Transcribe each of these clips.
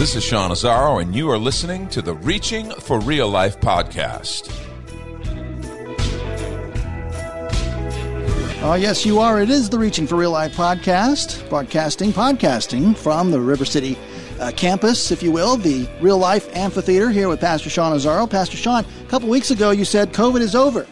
This is Sean Azzaro, and you are listening to the Reaching for Real Life podcast. Oh, yes, you are. It is the Reaching for Real Life podcast, broadcasting, podcasting from the River City uh, campus, if you will, the Real Life Amphitheater here with Pastor Sean Azzaro. Pastor Sean, a couple weeks ago you said COVID is over.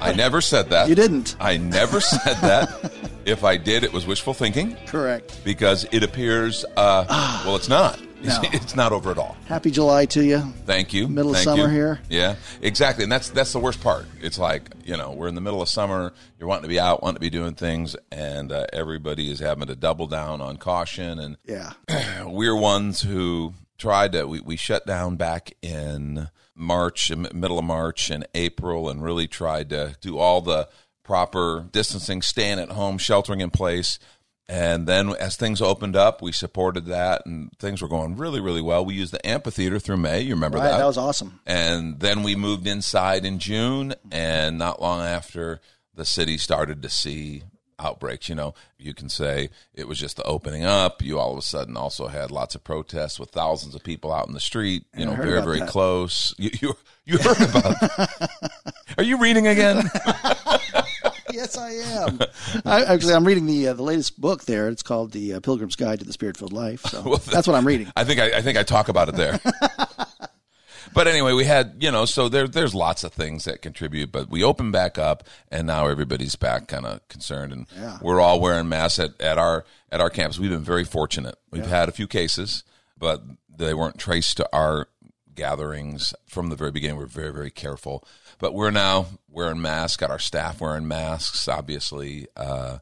I never said that. You didn't. I never said that. if I did, it was wishful thinking. Correct. Because it appears, uh, well, it's not. No. It's not over at all. Happy July to you. Thank you. Middle of summer you. here. Yeah, exactly. And that's that's the worst part. It's like you know we're in the middle of summer. You're wanting to be out, wanting to be doing things, and uh, everybody is having to double down on caution. And Yeah. we're ones who tried to. We, we shut down back in March, middle of March and April, and really tried to do all the proper distancing, staying at home, sheltering in place. And then as things opened up, we supported that, and things were going really, really well. We used the amphitheater through May. You remember Right, that? that was awesome. And then we moved inside in June, and not long after, the city started to see outbreaks. You know, you can say it was just the opening up. You all of a sudden also had lots of protests with thousands of people out in the street. You know, very, very that. close. You, you, you heard about? Are you reading again? yes, I am. I, actually, I'm reading the uh, the latest book there. It's called The uh, Pilgrim's Guide to the Spirit-Filled Life. So Well, that's what I'm reading. I think I, I think I talk about it there. but anyway, we had you know, so there there's lots of things that contribute. But we opened back up, and now everybody's back, kind of concerned, and Yeah. we're all wearing masks at, at our at our campus. We've been very fortunate. We've had a few cases, but they weren't traced to our gatherings from the very beginning. We're very very careful. But we're now wearing masks. Got our staff wearing masks. Obviously. Uh,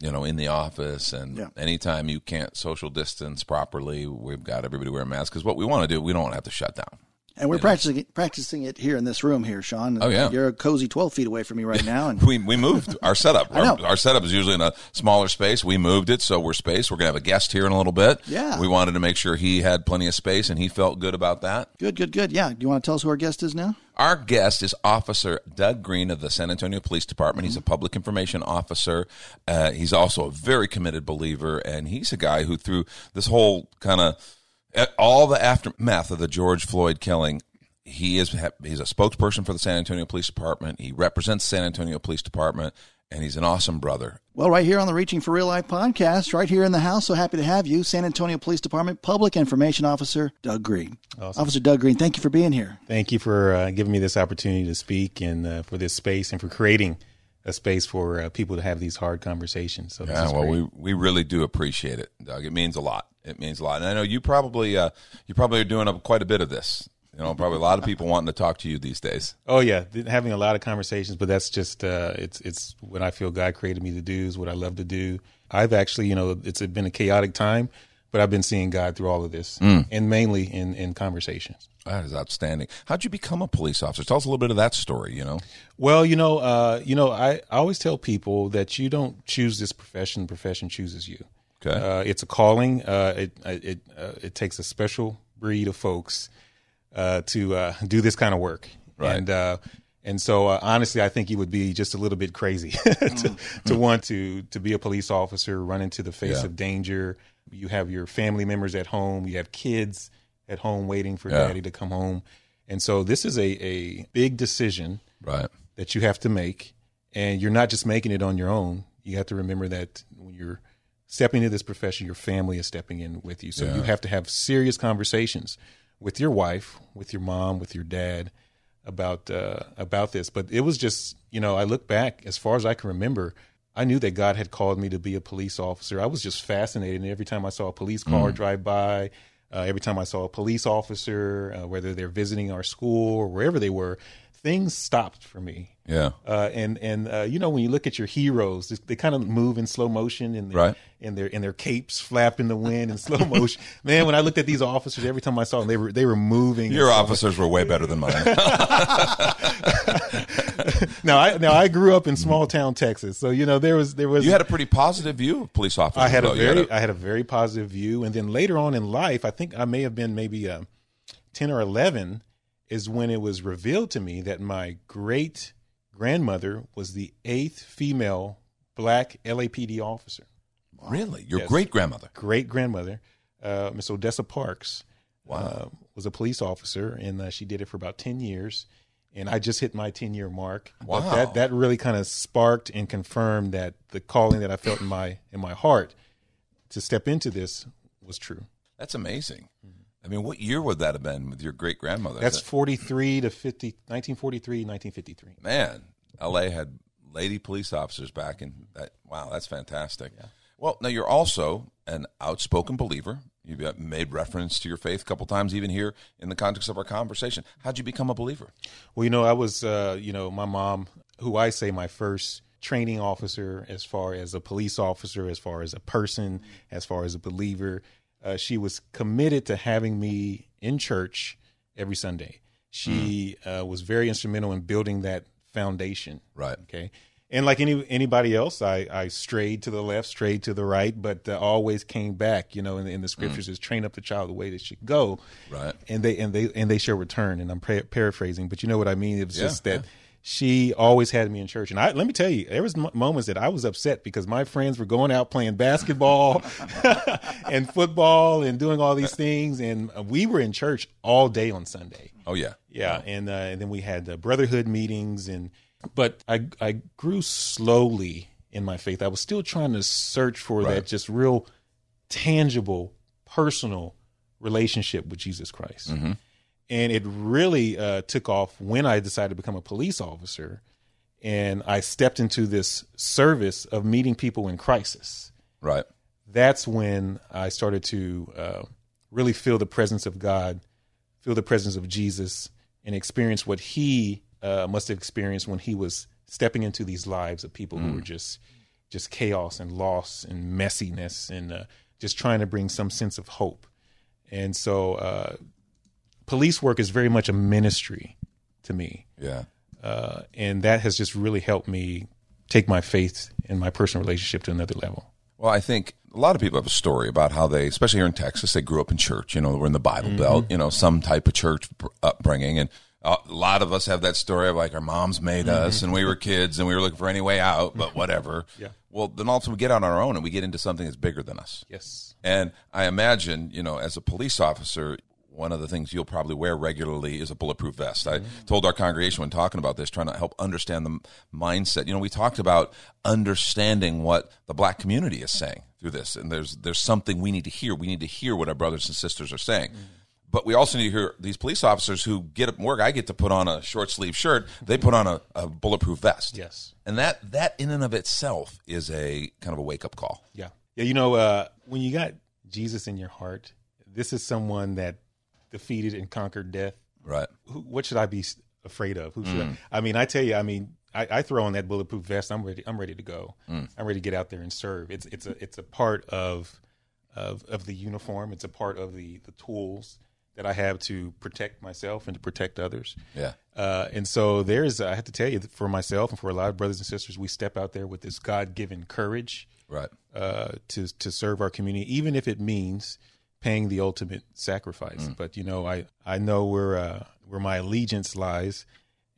you know, in the office, and Yeah. anytime you can't social distance properly, we've got everybody wearing masks. Because what we want to do, we don't want to have to shut down. And we're practicing it, practicing it here in this room here, Sean. Oh, yeah. You're a cozy 12 feet away from me right now. And We we moved our setup. I know. Our, our setup is usually in a smaller space. We moved it, so we're spaced. We're gonna have a guest here in a little bit. Yeah. we wanted to make sure he had plenty of space, and he felt good about that. good, good, good. Yeah. Do you want to tell us who our guest is now? Our guest is Officer Doug Green of the San Antonio Police Department. He's a public information officer. Uh, he's also a very committed believer, and he's a guy who, through this whole kind of all the aftermath of the George Floyd killing, he is he's a spokesperson for the San Antonio Police Department. He represents San Antonio Police Department, and he's an awesome brother. Well, right here on the Reaching for Real Life podcast, right here in the house. So happy to have you, San Antonio Police Department Public Information Officer Doug Green. Officer Doug Green, thank you for being here. Thank you for uh, giving me this opportunity to speak and uh, for this space and for creating a space for uh, people to have these hard conversations. So Yeah, well, great. we we really do appreciate it, Doug. It means a lot. It means a lot, and I know you probably uh, you probably are doing a, quite a bit of this. You know, probably a lot of people wanting to talk to you these days. Oh yeah, having a lot of conversations, but that's just uh, it's it's what I feel God created me to do is what I love to do. I've actually, you know, it's been a chaotic time, but I've been seeing God through all of this, and mainly in in conversations. That is outstanding. How'd you become a police officer? Tell us a little bit of that story. You know, Well, you know, uh, you know, I, I always tell people that you don't choose this profession; the profession chooses you. Okay. Uh, it's a calling. Uh, it it uh, it takes a special breed of folks uh, to uh, do this kind of work. Right. And uh, and so uh, honestly, I think you would be just a little bit crazy to, to want to to be a police officer, run into the face Yeah. of danger. You have your family members at home. You have kids at home waiting for Yeah. daddy to come home. And so this is a, a big decision right? that you have to make, and you're not just making it on your own. You have to remember that when you're stepping into this profession, your family is stepping in with you. So you have to have serious conversations with your wife, with your mom, with your dad about uh, about this. But it was just, you know, I look back as far as I can remember. I knew that God had called me to be a police officer. I was just fascinated. And every time I saw a police car drive by, uh, every time I saw a police officer, uh, whether they're visiting our school or wherever they were, things stopped for me. Yeah. Uh, and and uh, you know when you look at your heroes, they, they kind of move in slow motion and Right. and their and their capes flap in the wind in slow motion. Man, when I looked at these officers, every time I saw them, they were they were moving. Your officers were way better than mine. now I now I grew up in small town Texas, so you know there was there was you had a pretty positive view of police officers. I had a though. You very I had a very positive view, and then later on in life, I think I may have been maybe uh, ten or eleven, is when it was revealed to me that my great grandmother was the eighth female black LAPD officer. really your Yes. great grandmother. Great grandmother, uh, Miss Odessa Parks, uh, was a police officer, and uh, she did it for about ten years. And I just hit my ten year mark. But Wow. that that really kind of sparked and confirmed that the calling that I felt in my in my heart to step into this was true. That's amazing. I mean, what year would that have been with your great grandmother? That's 43 to 50, 1943, 1953. man. L.A. had lady police officers back in that. Wow, that's fantastic. Well, now you're also an outspoken believer. You've uh, made reference to your faith a couple times, even here in the context of our conversation. How'd you become a believer? Well, you know, I was, uh, you know, my mom, who I say my first training officer as far as a police officer, as far as a person, as far as a believer, uh, she was committed to having me in church every Sunday. She uh, was very instrumental in building that foundation. Right. Okay. And like any anybody else, I, I strayed to the left, strayed to the right, but uh, always came back. You know, in, in the scriptures, is train up the child the way they should go. Right. And they and they and they shall return. And I'm par- paraphrasing, but you know what I mean. It was Yeah, just that she always had me in church. And I let me tell you, there was m- moments that I was upset because my friends were going out playing basketball and football and doing all these things, and we were in church all day on Sunday. Oh yeah, Yeah, and uh, and then we had uh, brotherhood meetings, and but I I grew slowly in my faith. I was still trying to search for Right. that just real tangible, personal relationship with Jesus Christ, and it really uh, took off when I decided to become a police officer, and I stepped into this service of meeting people in crisis right. that's when I started to uh, really feel the presence of God, feel the presence of Jesus, and experience what He uh, must have experienced when He was stepping into these lives of people who were just just chaos and loss and messiness and uh, just trying to bring some sense of hope. And so, uh, police work is very much a ministry to me Yeah. uh, and that has just really helped me take my faith and my personal relationship to another level. Well, I think a lot of people have a story about how they, especially here in Texas, they grew up in church. You know, we're in the Bible Belt. You know, some type of church upbringing, and a lot of us have that story of like our moms made mm-hmm. us, and we were kids, and we were looking for any way out, but whatever. Yeah. Well, then all of a sudden we get out on our own, and we get into something that's bigger than us. Yes. And I imagine, you know, as a police officer, one of the things you'll probably wear regularly is a bulletproof vest. I mm-hmm. told our congregation when talking about this, trying to help understand the mindset. You know, we talked about understanding what the black community is saying through this, and there's there's something we need to hear. We need to hear what our brothers and sisters are saying. Mm-hmm. But we also need to hear these police officers who get up and work. I get to put on a short sleeve shirt. They put on a, a bulletproof vest. Yes. And that that in and of itself is a kind of a wake up call. Yeah. Yeah. You know, uh, when you got Jesus in your heart, this is someone that defeated and conquered death. Right. Who, what should I be afraid of? Who should I, I mean, I tell you, I mean, I, I throw on that bulletproof vest. I'm ready. I'm ready to go. I'm ready to get out there and serve. It's it's a it's a part of of of the uniform. It's a part of the the tools that I have to protect myself and to protect others. Yeah. Uh, and so there's, I have to tell you, for myself and for a lot of brothers and sisters, we step out there with this God given courage Right. uh, to to serve our community, even if it means paying the ultimate sacrifice. But you know, I I know where uh, where my allegiance lies,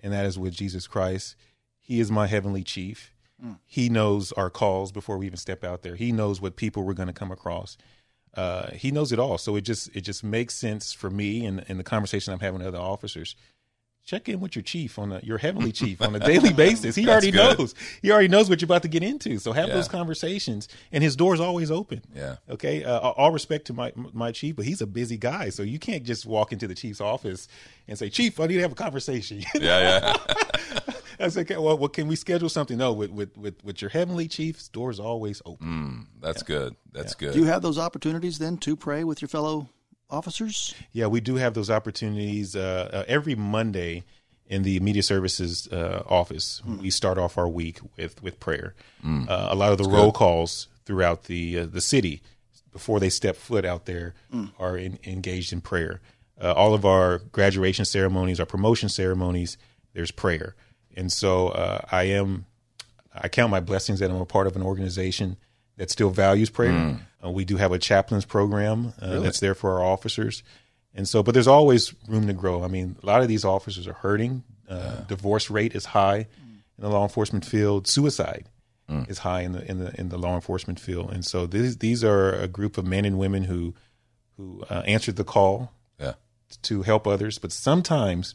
and that is with Jesus Christ. He is my heavenly chief. He knows our calls before we even step out there. He knows what people we're going to come across. Uh, he knows it all. So it just it just makes sense for me and, and the conversation I'm having with other officers. Check in with your chief on a, your heavenly chief on a daily basis. He already good. knows. He already knows what you're about to get into. So have Yeah. those conversations, and his door's always open. Yeah. Okay. Uh, all respect to my my chief, but he's a busy guy, so you can't just walk into the chief's office and say, "Chief, I need to have a conversation." Yeah. Yeah. I said, okay, well, well, can we schedule something? No, with with with, with your heavenly chief's door's always open. That's good. That's good. Do you have those opportunities then to pray with your fellow officers? Yeah, we do have those opportunities uh, uh, every Monday. in the media services uh, office, we start off our week with with prayer. Uh, a lot of the roll calls throughout the uh, the city before they step foot out there are in, engaged in prayer. Uh, all of our graduation ceremonies, our promotion ceremonies, there's prayer, and so uh, I am I count my blessings that I'm a part of an organization that still values prayer. Uh, we do have a chaplains program uh, that's there for our officers. And so, but there's always room to grow. I mean, a lot of these officers are hurting. Uh, Divorce rate is high in the law enforcement field. Suicide is high in the in the in the law enforcement field. And so, these these are a group of men and women who who uh, answered the call Yeah. to help others. But sometimes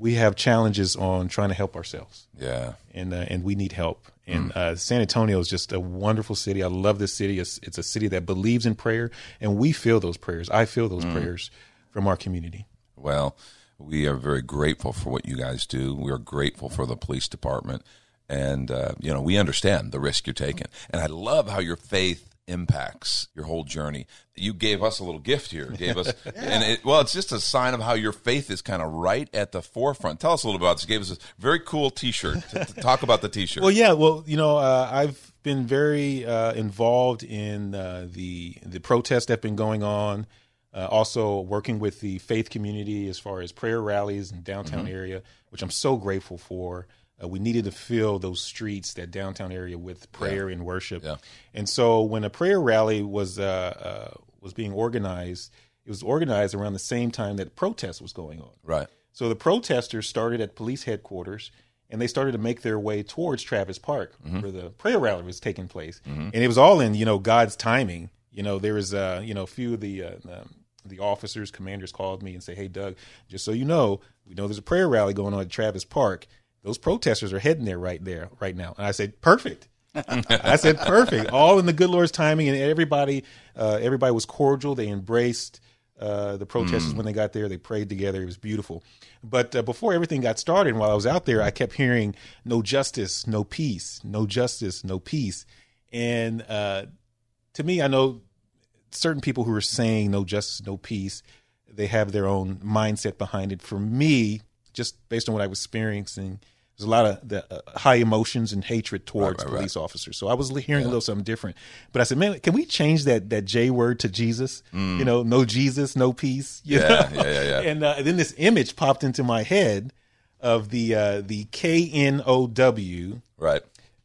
we have challenges on trying to help ourselves Yeah. and uh, and we need help. And uh, San Antonio is just a wonderful city. I love this city. It's, it's a city that believes in prayer, and we feel those prayers. I feel those prayers from our community. Well, we are very grateful for what you guys do. We are grateful for the police department, and uh, you know we understand the risk you're taking. And I love how your faith impacts your whole journey. You gave us a little gift here. Gave us, and it, well, it's just a sign of how your faith is kind of right at the forefront. Tell us a little about this. You gave us a very cool T-shirt. to, to talk about the T-shirt. Well, yeah. Well, you know, uh, I've been very uh, involved in uh, the the protests that have been going on. Uh, also working with the faith community as far as prayer rallies in downtown area, which I'm so grateful for. Uh, we needed to fill those streets, that downtown area, with prayer and worship. Yeah. And so when a prayer rally was uh, uh, was being organized, it was organized around the same time that protest was going on. right. So the protesters started at police headquarters and they started to make their way towards Travis Park where the prayer rally was taking place. And it was all in, you know, God's timing. You know, there was, uh, you know, a few of the, uh, um, the officers, commanders called me and say, Hey, Doug, just so you know, we know there's a prayer rally going on at Travis Park. Those protesters are heading there right there, right now. And I said, perfect. I said, perfect. All in the good Lord's timing. And everybody, uh, everybody was cordial. They embraced, uh, the protesters when they got there. They prayed together. It was beautiful. But uh, before everything got started, while I was out there, I kept hearing no justice, no peace, no justice, no peace. And uh, to me, I know certain people who are saying no justice, no peace, they have their own mindset behind it. For me, just based on what I was experiencing, there's a lot of the uh, high emotions and hatred towards right, right. police officers. So I was hearing a little something different. But I said, man, can we change that that J word to Jesus? You know, no Jesus, no peace. Mm. Yeah, yeah, yeah, yeah. And uh, then this image popped into my head of the uh, the K N O W Right.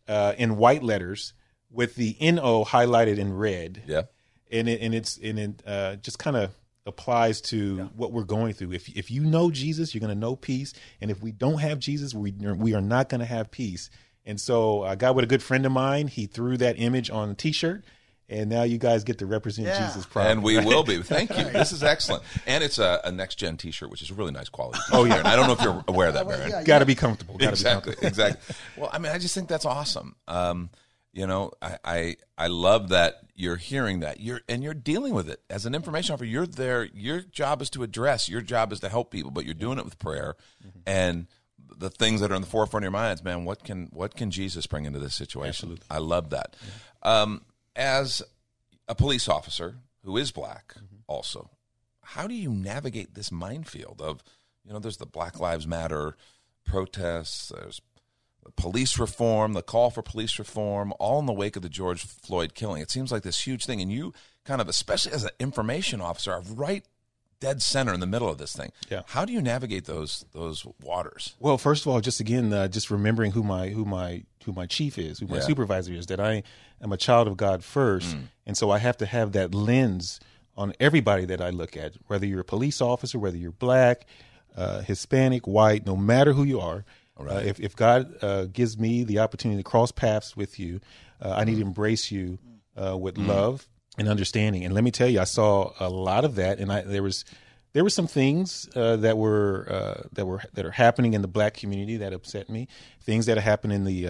uh, in white letters with the N O highlighted in red Yeah. and it, and it's and it uh, just kind of applies to what we're going through. If if you know Jesus, you're going to know peace, and if we don't have Jesus, we we are not going to have peace. And so I got with a good friend of mine. He threw that image on a T-shirt, and now you guys get to represent Yeah. Jesus proudly. And we right? will be. Thank you. This is excellent. And it's a, a next gen t shirt, which is a really nice quality. Oh, yeah. And I don't know if you're aware of that, Baron. yeah, Got to be comfortable. Got to be exactly, comfortable. exactly. Well, I mean, I just think that's awesome. Um, you know, I, I I love that you're hearing that you're and you're dealing with it as an information officer. You're there. Your job is to address. Your job is to help people, but you're doing it with prayer and the things that are in the forefront of your minds. Man, what can what can Jesus bring into this situation? Absolutely. I love that. Um, as a police officer who is black, also, how do you navigate this minefield of you know there's the black lives matter protests there's the police reform the call for police reform all in the wake of the george floyd killing it seems like this huge thing and you kind of especially as an information officer are right dead center in the middle of this thing Yeah. how do you navigate those those waters Well, first of all, just again, uh, just remembering who my who my who my chief is, who my Yeah. supervisor is. That I am a child of God first, and so I have to have that lens on everybody that I look at. Whether you're a police officer, whether you're black, uh, Hispanic, white, no matter who you are. Uh, if if God uh, gives me the opportunity to cross paths with you, uh, I need to embrace you uh, with love and understanding. And let me tell you, I saw a lot of that, and I there was there were some things uh, that were uh, that were that are happening in the black community that upset me. Things that happen in the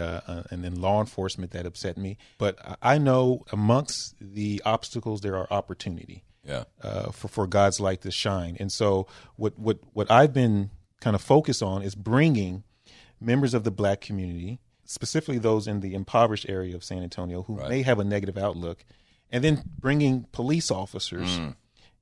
and in law enforcement that upset me. But I- I know amongst the obstacles there are opportunity yeah uh, for for God's light to shine. And so what what what I've been kind of focused on is bringing members of the black community, specifically those in the impoverished area of San Antonio who may have a negative outlook, and then bringing police officers mm.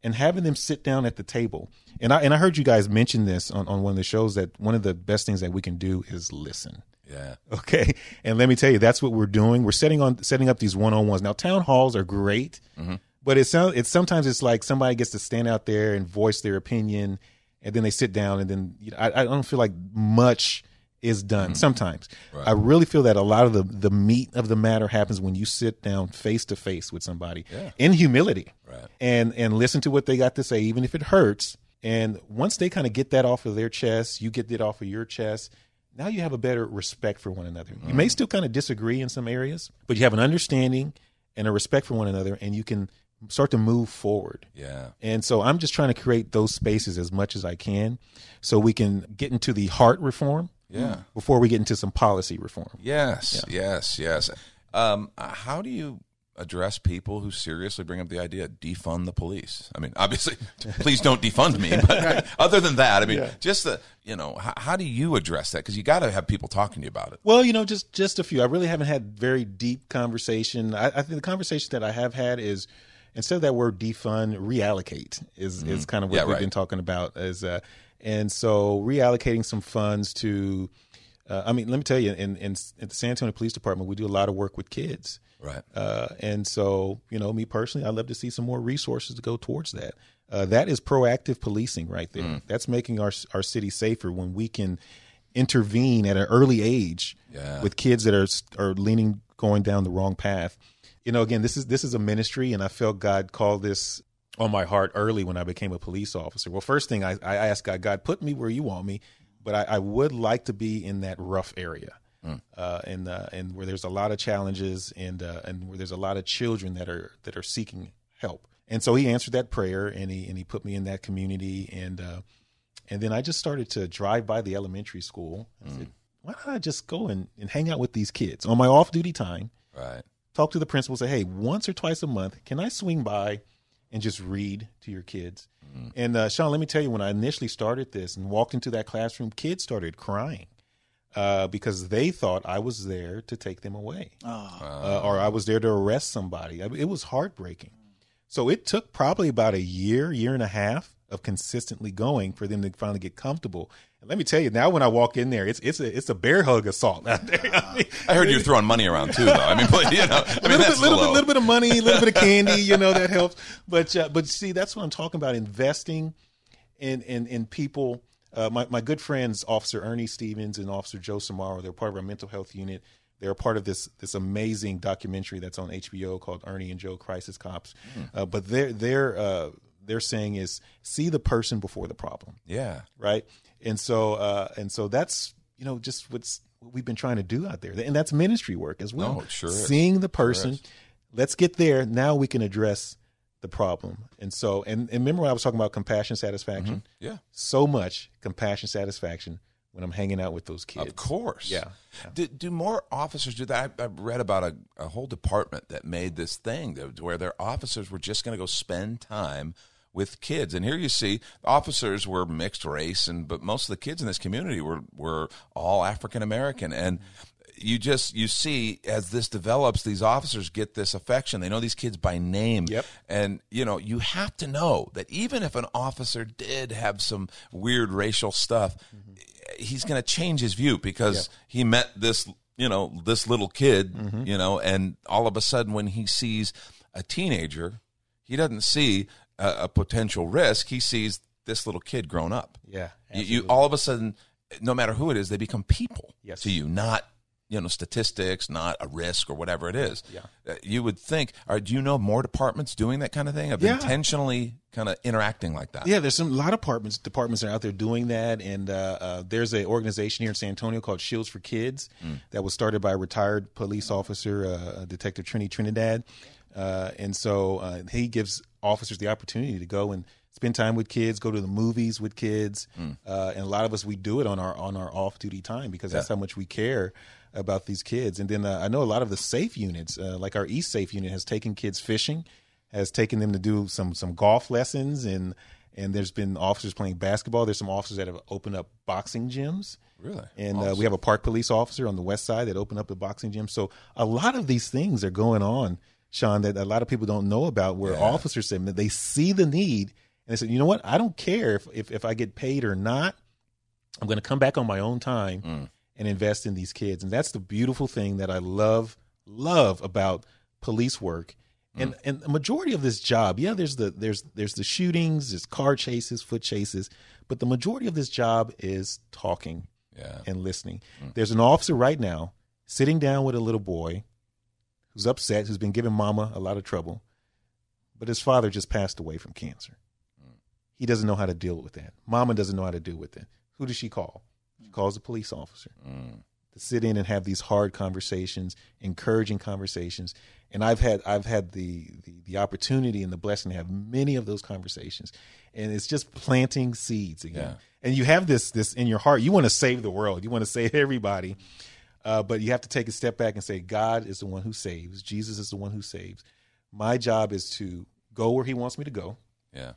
and having them sit down at the table. And I and I heard you guys mention this on, on one of the shows that one of the best things that we can do is listen. Yeah. Okay. And let me tell you, that's what we're doing. We're setting on setting up these one on ones. Now town halls are great, mm-hmm. but it sounds it's sometimes it's like somebody gets to stand out there and voice their opinion and then they sit down and then you know, I, I don't feel like much is done mm-hmm. sometimes. I really feel that a lot of the the meat of the matter happens when you sit down face to face with somebody in humility Right. and and listen to what they got to say even if it hurts. And once they kind of get that off of their chest you get it off of your chest now you have a better respect for one another. You may mm. still kind of disagree in some areas but you have an understanding and a respect for one another and you can start to move forward. Yeah. and so I'm just trying to create those spaces as much as I can so we can get into the heart reform Yeah. before we get into some policy reform. Yes, yes, yes. Um, how do you address people who seriously bring up the idea defund the police? I mean, obviously, please don't defund me. But other than that, I mean, just the you know, how, how do you address that? Because you got to have people talking to you about it. Well, you know, just just a few. I really haven't had very deep conversation. I, I think the conversation that I have had is instead of that word defund, reallocate is is kind of what Mm-hmm. Yeah, we've right. been talking about. As uh, and so reallocating some funds to. Uh, I mean, let me tell you, in, in at the San Antonio Police Department, we do a lot of work with kids. Right. Uh, and so, you know, me personally, I'd love to see some more resources to go towards that. Uh, that is proactive policing right there. Mm. That's making our our city safer when we can intervene at an early age Yeah. with kids that are are leaning going down the wrong path. You know, again, this is this is a ministry, and I felt God called this on my heart early when I became a police officer. Well, first thing I, I asked God, God, put me where you want me, but I, I would like to be in that rough area uh, and uh, and where there's a lot of challenges and uh, and where there's a lot of children that are that are seeking help. And so he answered that prayer and he and he put me in that community and uh, and then I just started to drive by the elementary school. I said, why don't I just go and, and hang out with these kids on my off duty time? Right. Talk to the principal, say, hey, once or twice a month, can I swing by and just read to your kids? And uh, Sean, let me tell you, when I initially started this and walked into that classroom, kids started crying uh, because they thought I was there to take them away, uh, or I was there to arrest somebody. I mean, it was heartbreaking. So it took probably about a year, year and a half of consistently going for them to finally get comfortable. And let me tell you, now when I walk in there, it's it's a it's a bear hug assault out there. I, mean, I heard you were throwing money around too, though. I mean, but, you know, I a mean, little, bit, little, bit, little bit of money, a little bit of candy, you know, that helps. But uh, but see, that's what I'm talking about: investing in in in people. Uh, my my good friends, Officer Ernie Stevens and Officer Joe Smarro, they're part of our mental health unit. They're part of this this amazing documentary that's on HBO called Ernie and Joe Crisis Cops. Uh, but their their uh, their saying is see the person before the problem Yeah. right? And so, uh, and so that's you know just what's what we've been trying to do out there, and that's ministry work as well. No, sure is. Seeing the person, let's get there. Now we can address the problem. And so, and, and remember when I was talking about compassion, satisfaction? Yeah. So much compassion, satisfaction when I'm hanging out with those kids. Of course. Yeah. Do, do more officers do that? I, I read about a, a whole department that made this thing that, where their officers were just going to go spend time with kids. And here you see officers were mixed race, and but most of the kids in this community were were all African American, and you just you see as this develops, these officers get this affection. They know these kids by name, Yep. and you know you have to know that even if an officer did have some weird racial stuff, mm-hmm. he's going to change his view because he met this you know this little kid, mm-hmm. you know, and all of a sudden when he sees a teenager, he doesn't see a, a potential risk. He sees this little kid grown up. Yeah, You, you all of a sudden, no matter who it is, they become people Yes. to you, not you know statistics, not a risk or whatever it is. Yeah. Uh, you would think. Or do you know more departments doing that kind of thing of Yeah. intentionally kind of interacting like that? Yeah, there's some a lot of departments departments are out there doing that, and uh, uh, there's an organization here in San Antonio called Shields for Kids that was started by a retired police officer, uh, Detective Trini Trinidad, uh, and so uh, he gives officers the opportunity to go and spend time with kids, go to the movies with kids, uh, and a lot of us we do it on our on our off duty time because that's how much we care about these kids. And then uh, I know a lot of the SAFFE units, uh, like our East SAFFE unit, has taken kids fishing has taken them to do some some golf lessons and and there's been officers playing basketball. There's some officers that have opened up boxing gyms. Really? And uh, we have a park police officer on the west side that opened up the boxing gym. So a lot of these things are going on, Sean, that a lot of people don't know about. Where officers say that they see the need And they said, you know what? I don't care if, if, if I get paid or not. I'm going to come back on my own time Mm. and invest in these kids. And that's the beautiful thing that I love, love about police work. And and the majority of this job, yeah, there's the there's there's the shootings, there's car chases, foot chases, but the majority of this job is talking Yeah. and listening. There's an officer right now sitting down with a little boy who's upset, who's been giving mama a lot of trouble, but his father just passed away from cancer. He doesn't know how to deal with that. Mama doesn't know how to deal with it. Who does she call? She calls the police officer to sit in and have these hard conversations, encouraging conversations. And I've had I've had the, the the opportunity and the blessing to have many of those conversations. And it's just planting seeds again. Yeah. And you have this this in your heart. You want to save the world. You want to save everybody. Uh, but you have to take a step back and say, God is the one who saves. Jesus is the one who saves. My job is to go where He wants me to go, Yeah.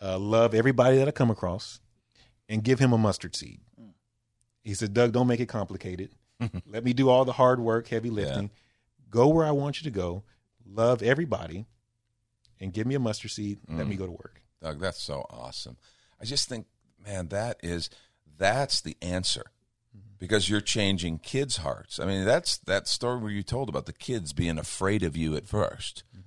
uh, love everybody that I come across, and give him a mustard seed. He said, Doug, don't make it complicated. Let me do all the hard work, heavy lifting. Go where I want you to go. Love everybody, and give me a mustard seed. Let me go to work. Doug, that's so awesome. I just think, man, that is that's the answer. Because you're changing kids' hearts. I mean, that's that story where you told about the kids being afraid of you at 1st mm-hmm.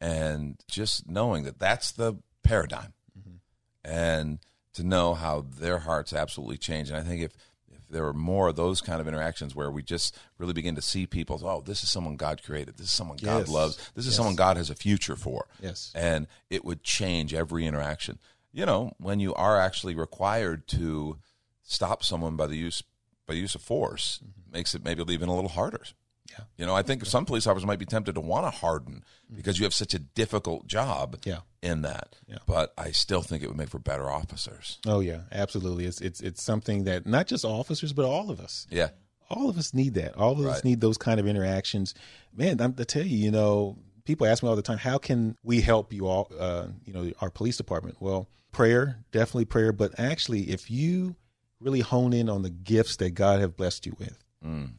and just knowing that that's the paradigm, mm-hmm. and to know how their hearts absolutely change. And I think if if there were more of those kind of interactions where we just really begin to see people, oh, this is someone God created, this is someone God Yes. loves, this is Yes. someone God has a future for Yes. and it would change every interaction. You know, when you are actually required to stop someone by the use by use of force, makes it maybe even a little harder. Yeah. You know, I think some police officers might be tempted to want to harden because you have such a difficult job Yeah. in that. Yeah. But I still think it would make for better officers. Oh yeah, absolutely. It's it's it's something that not just officers, but all of us. Yeah. all of us need that. All of us need those kind of interactions. Man, I'm to tell you, you know, people ask me all the time, how can we help you all, uh, you know, our police department? Well, prayer, definitely prayer, but actually, if you really hone in on the gifts that God have blessed you with, mm.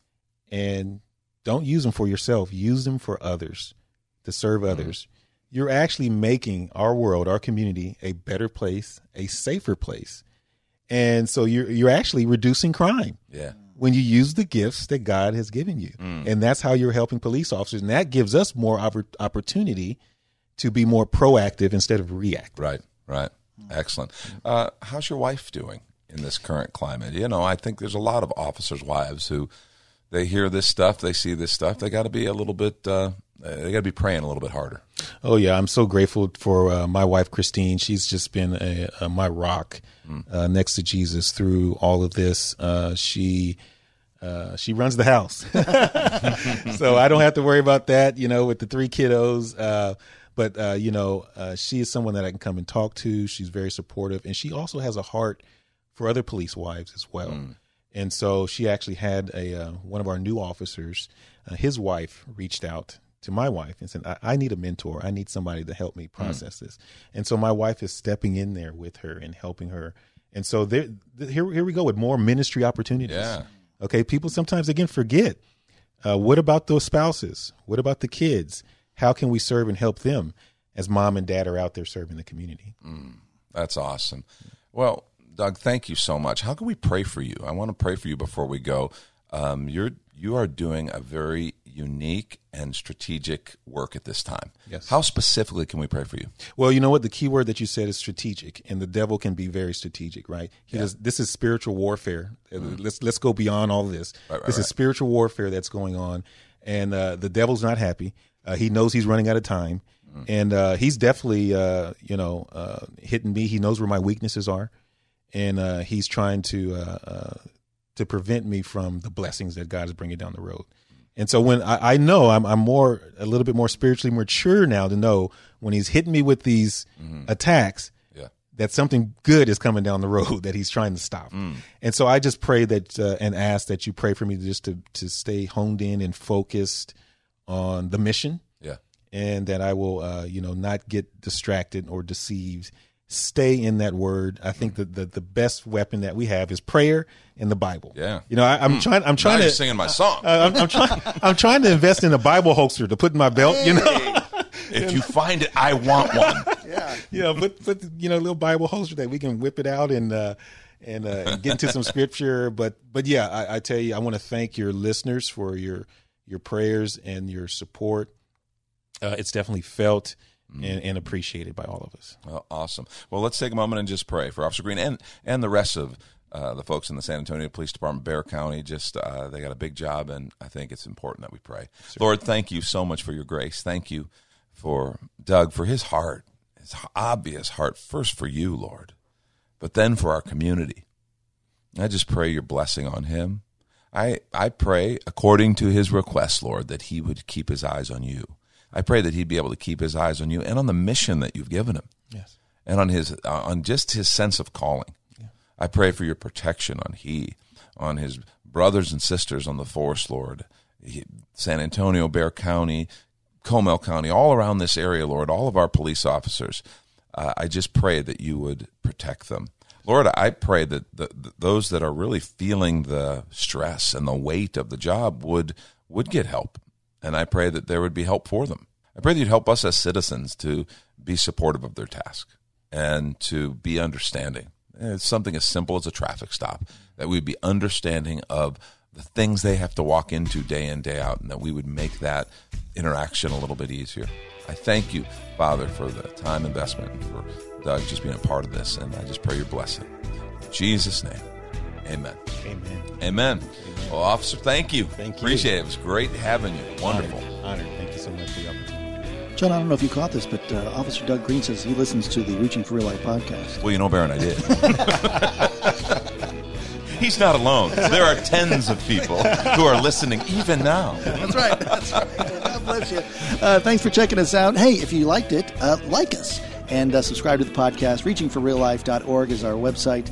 and don't use them for yourself, use them for others to serve mm-hmm. others. You're actually making our world, our community, a better place, a safer place, and so you're you're actually reducing crime Yeah. when you use the gifts that God has given you. Mm. And that's how you're helping police officers. And that gives us more oppor- opportunity to be more proactive instead of reactive. Right, right. Excellent. Uh, how's your wife doing in this current climate? You know, I think there's a lot of officers' wives who they hear this stuff, they see this stuff, they got to be a little bit, uh, they got to be praying a little bit harder. Oh, yeah. I'm so grateful for uh, my wife, Christine. She's just been a, a, my rock uh, next to Jesus through all of this. Uh, she. Uh, she runs the house, so I don't have to worry about that. You know, with the three kiddos, uh, but uh, you know, uh, she is someone that I can come and talk to. She's very supportive, and she also has a heart for other police wives as well. And so she actually had a uh, one of our new officers, uh, his wife reached out to my wife and said, I, I need a mentor. I need somebody to help me process this. And so my wife is stepping in there with her and helping her. And so there, th- here, here we go with more ministry opportunities. Yeah. Okay. People sometimes again forget. Uh, what about those spouses? What about the kids? How can we serve and help them as mom and dad are out there serving the community? That's awesome. Well, Doug, thank you so much. How can we pray for you? I want to pray for you before we go. Um, you're you are doing a very unique and strategic work at this time. Yes. How specifically can we pray for you? Well, you know what? The key word that you said is strategic, and the devil can be very strategic, right? He does, this is spiritual warfare. Uh, Let's let's go beyond all this. Right, right, this right. is spiritual warfare that's going on, and uh, the devil's not happy. Uh, he knows he's running out of time, Mm-hmm. and uh, he's definitely uh, you know uh, hitting me. He knows where my weaknesses are, and uh, he's trying to uh, uh, to prevent me from the blessings that God is bringing down the road. And so when I, I know I'm, I'm more a little bit more spiritually mature now to know when he's hitting me with these attacks Yeah. that something good is coming down the road that he's trying to stop. And so I just pray that uh, and ask that you pray for me just to to stay honed in and focused on the mission Yeah. and that I will, uh, you know, not get distracted or deceived. Stay in that word. I think that the, the best weapon that we have is prayer and the Bible. Yeah. You know, I, I'm trying. I'm trying you're to. singing my song. uh, I'm, I'm trying. I'm trying to invest in a Bible holster to put in my belt. You know. if you find it, I want one. yeah. yeah, but but you know, little Bible holster that we can whip it out and uh, and, uh, get into some scripture. But but yeah, I, I tell you, I want to thank your listeners for your your prayers and your support. Uh, it's definitely felt and, and, appreciated by all of us. Well, awesome. Well, let's take a moment and just pray for Officer Green and and the rest of uh, the folks in the San Antonio Police Department, Bexar County. Just uh, they got a big job, and I think it's important that we pray. Sure. Lord, thank you so much for your grace. Thank you for Doug for his heart, his obvious heart, first for you, Lord, but then for our community. I just pray your blessing on him. I I pray according to his request, Lord, that he would keep his eyes on you. I pray that he'd be able to keep his eyes on you and on the mission that you've given him. Yes. And on his uh, on just his sense of calling. I pray for your protection on he, on his brothers and sisters on the force, Lord. San Antonio, Bexar County, Comal County, all around this area, Lord, all of our police officers. Uh, I just pray that you would protect them. Lord, I pray that the, the, those that are really feeling the stress and the weight of the job would would get help, and I pray that there would be help for them. I pray that you'd help us as citizens to be supportive of their task and to be understanding. It's something as simple as a traffic stop, that we'd be understanding of the things they have to walk into day in, day out, and that we would make that interaction a little bit easier. I thank you, Father, for the time investment and for Doug just being a part of this, and I just pray your blessing. In Jesus' name, amen. Amen. Amen. amen. Well, officer, thank you. Thank you. Appreciate it. It was great having you. Wonderful. Honored. Honored. Thank you so much for the opportunity. John, I don't know if you caught this, but uh, Officer Doug Green says he listens to the Reaching for Real Life podcast. Well, you know, Baron, I did. He's not alone. There are tens of people who are listening even now. That's right. That's right. God bless you. Uh, thanks for checking us out. Hey, if you liked it, uh, like us and uh, subscribe to the podcast. ReachingForRealLife.org is our website.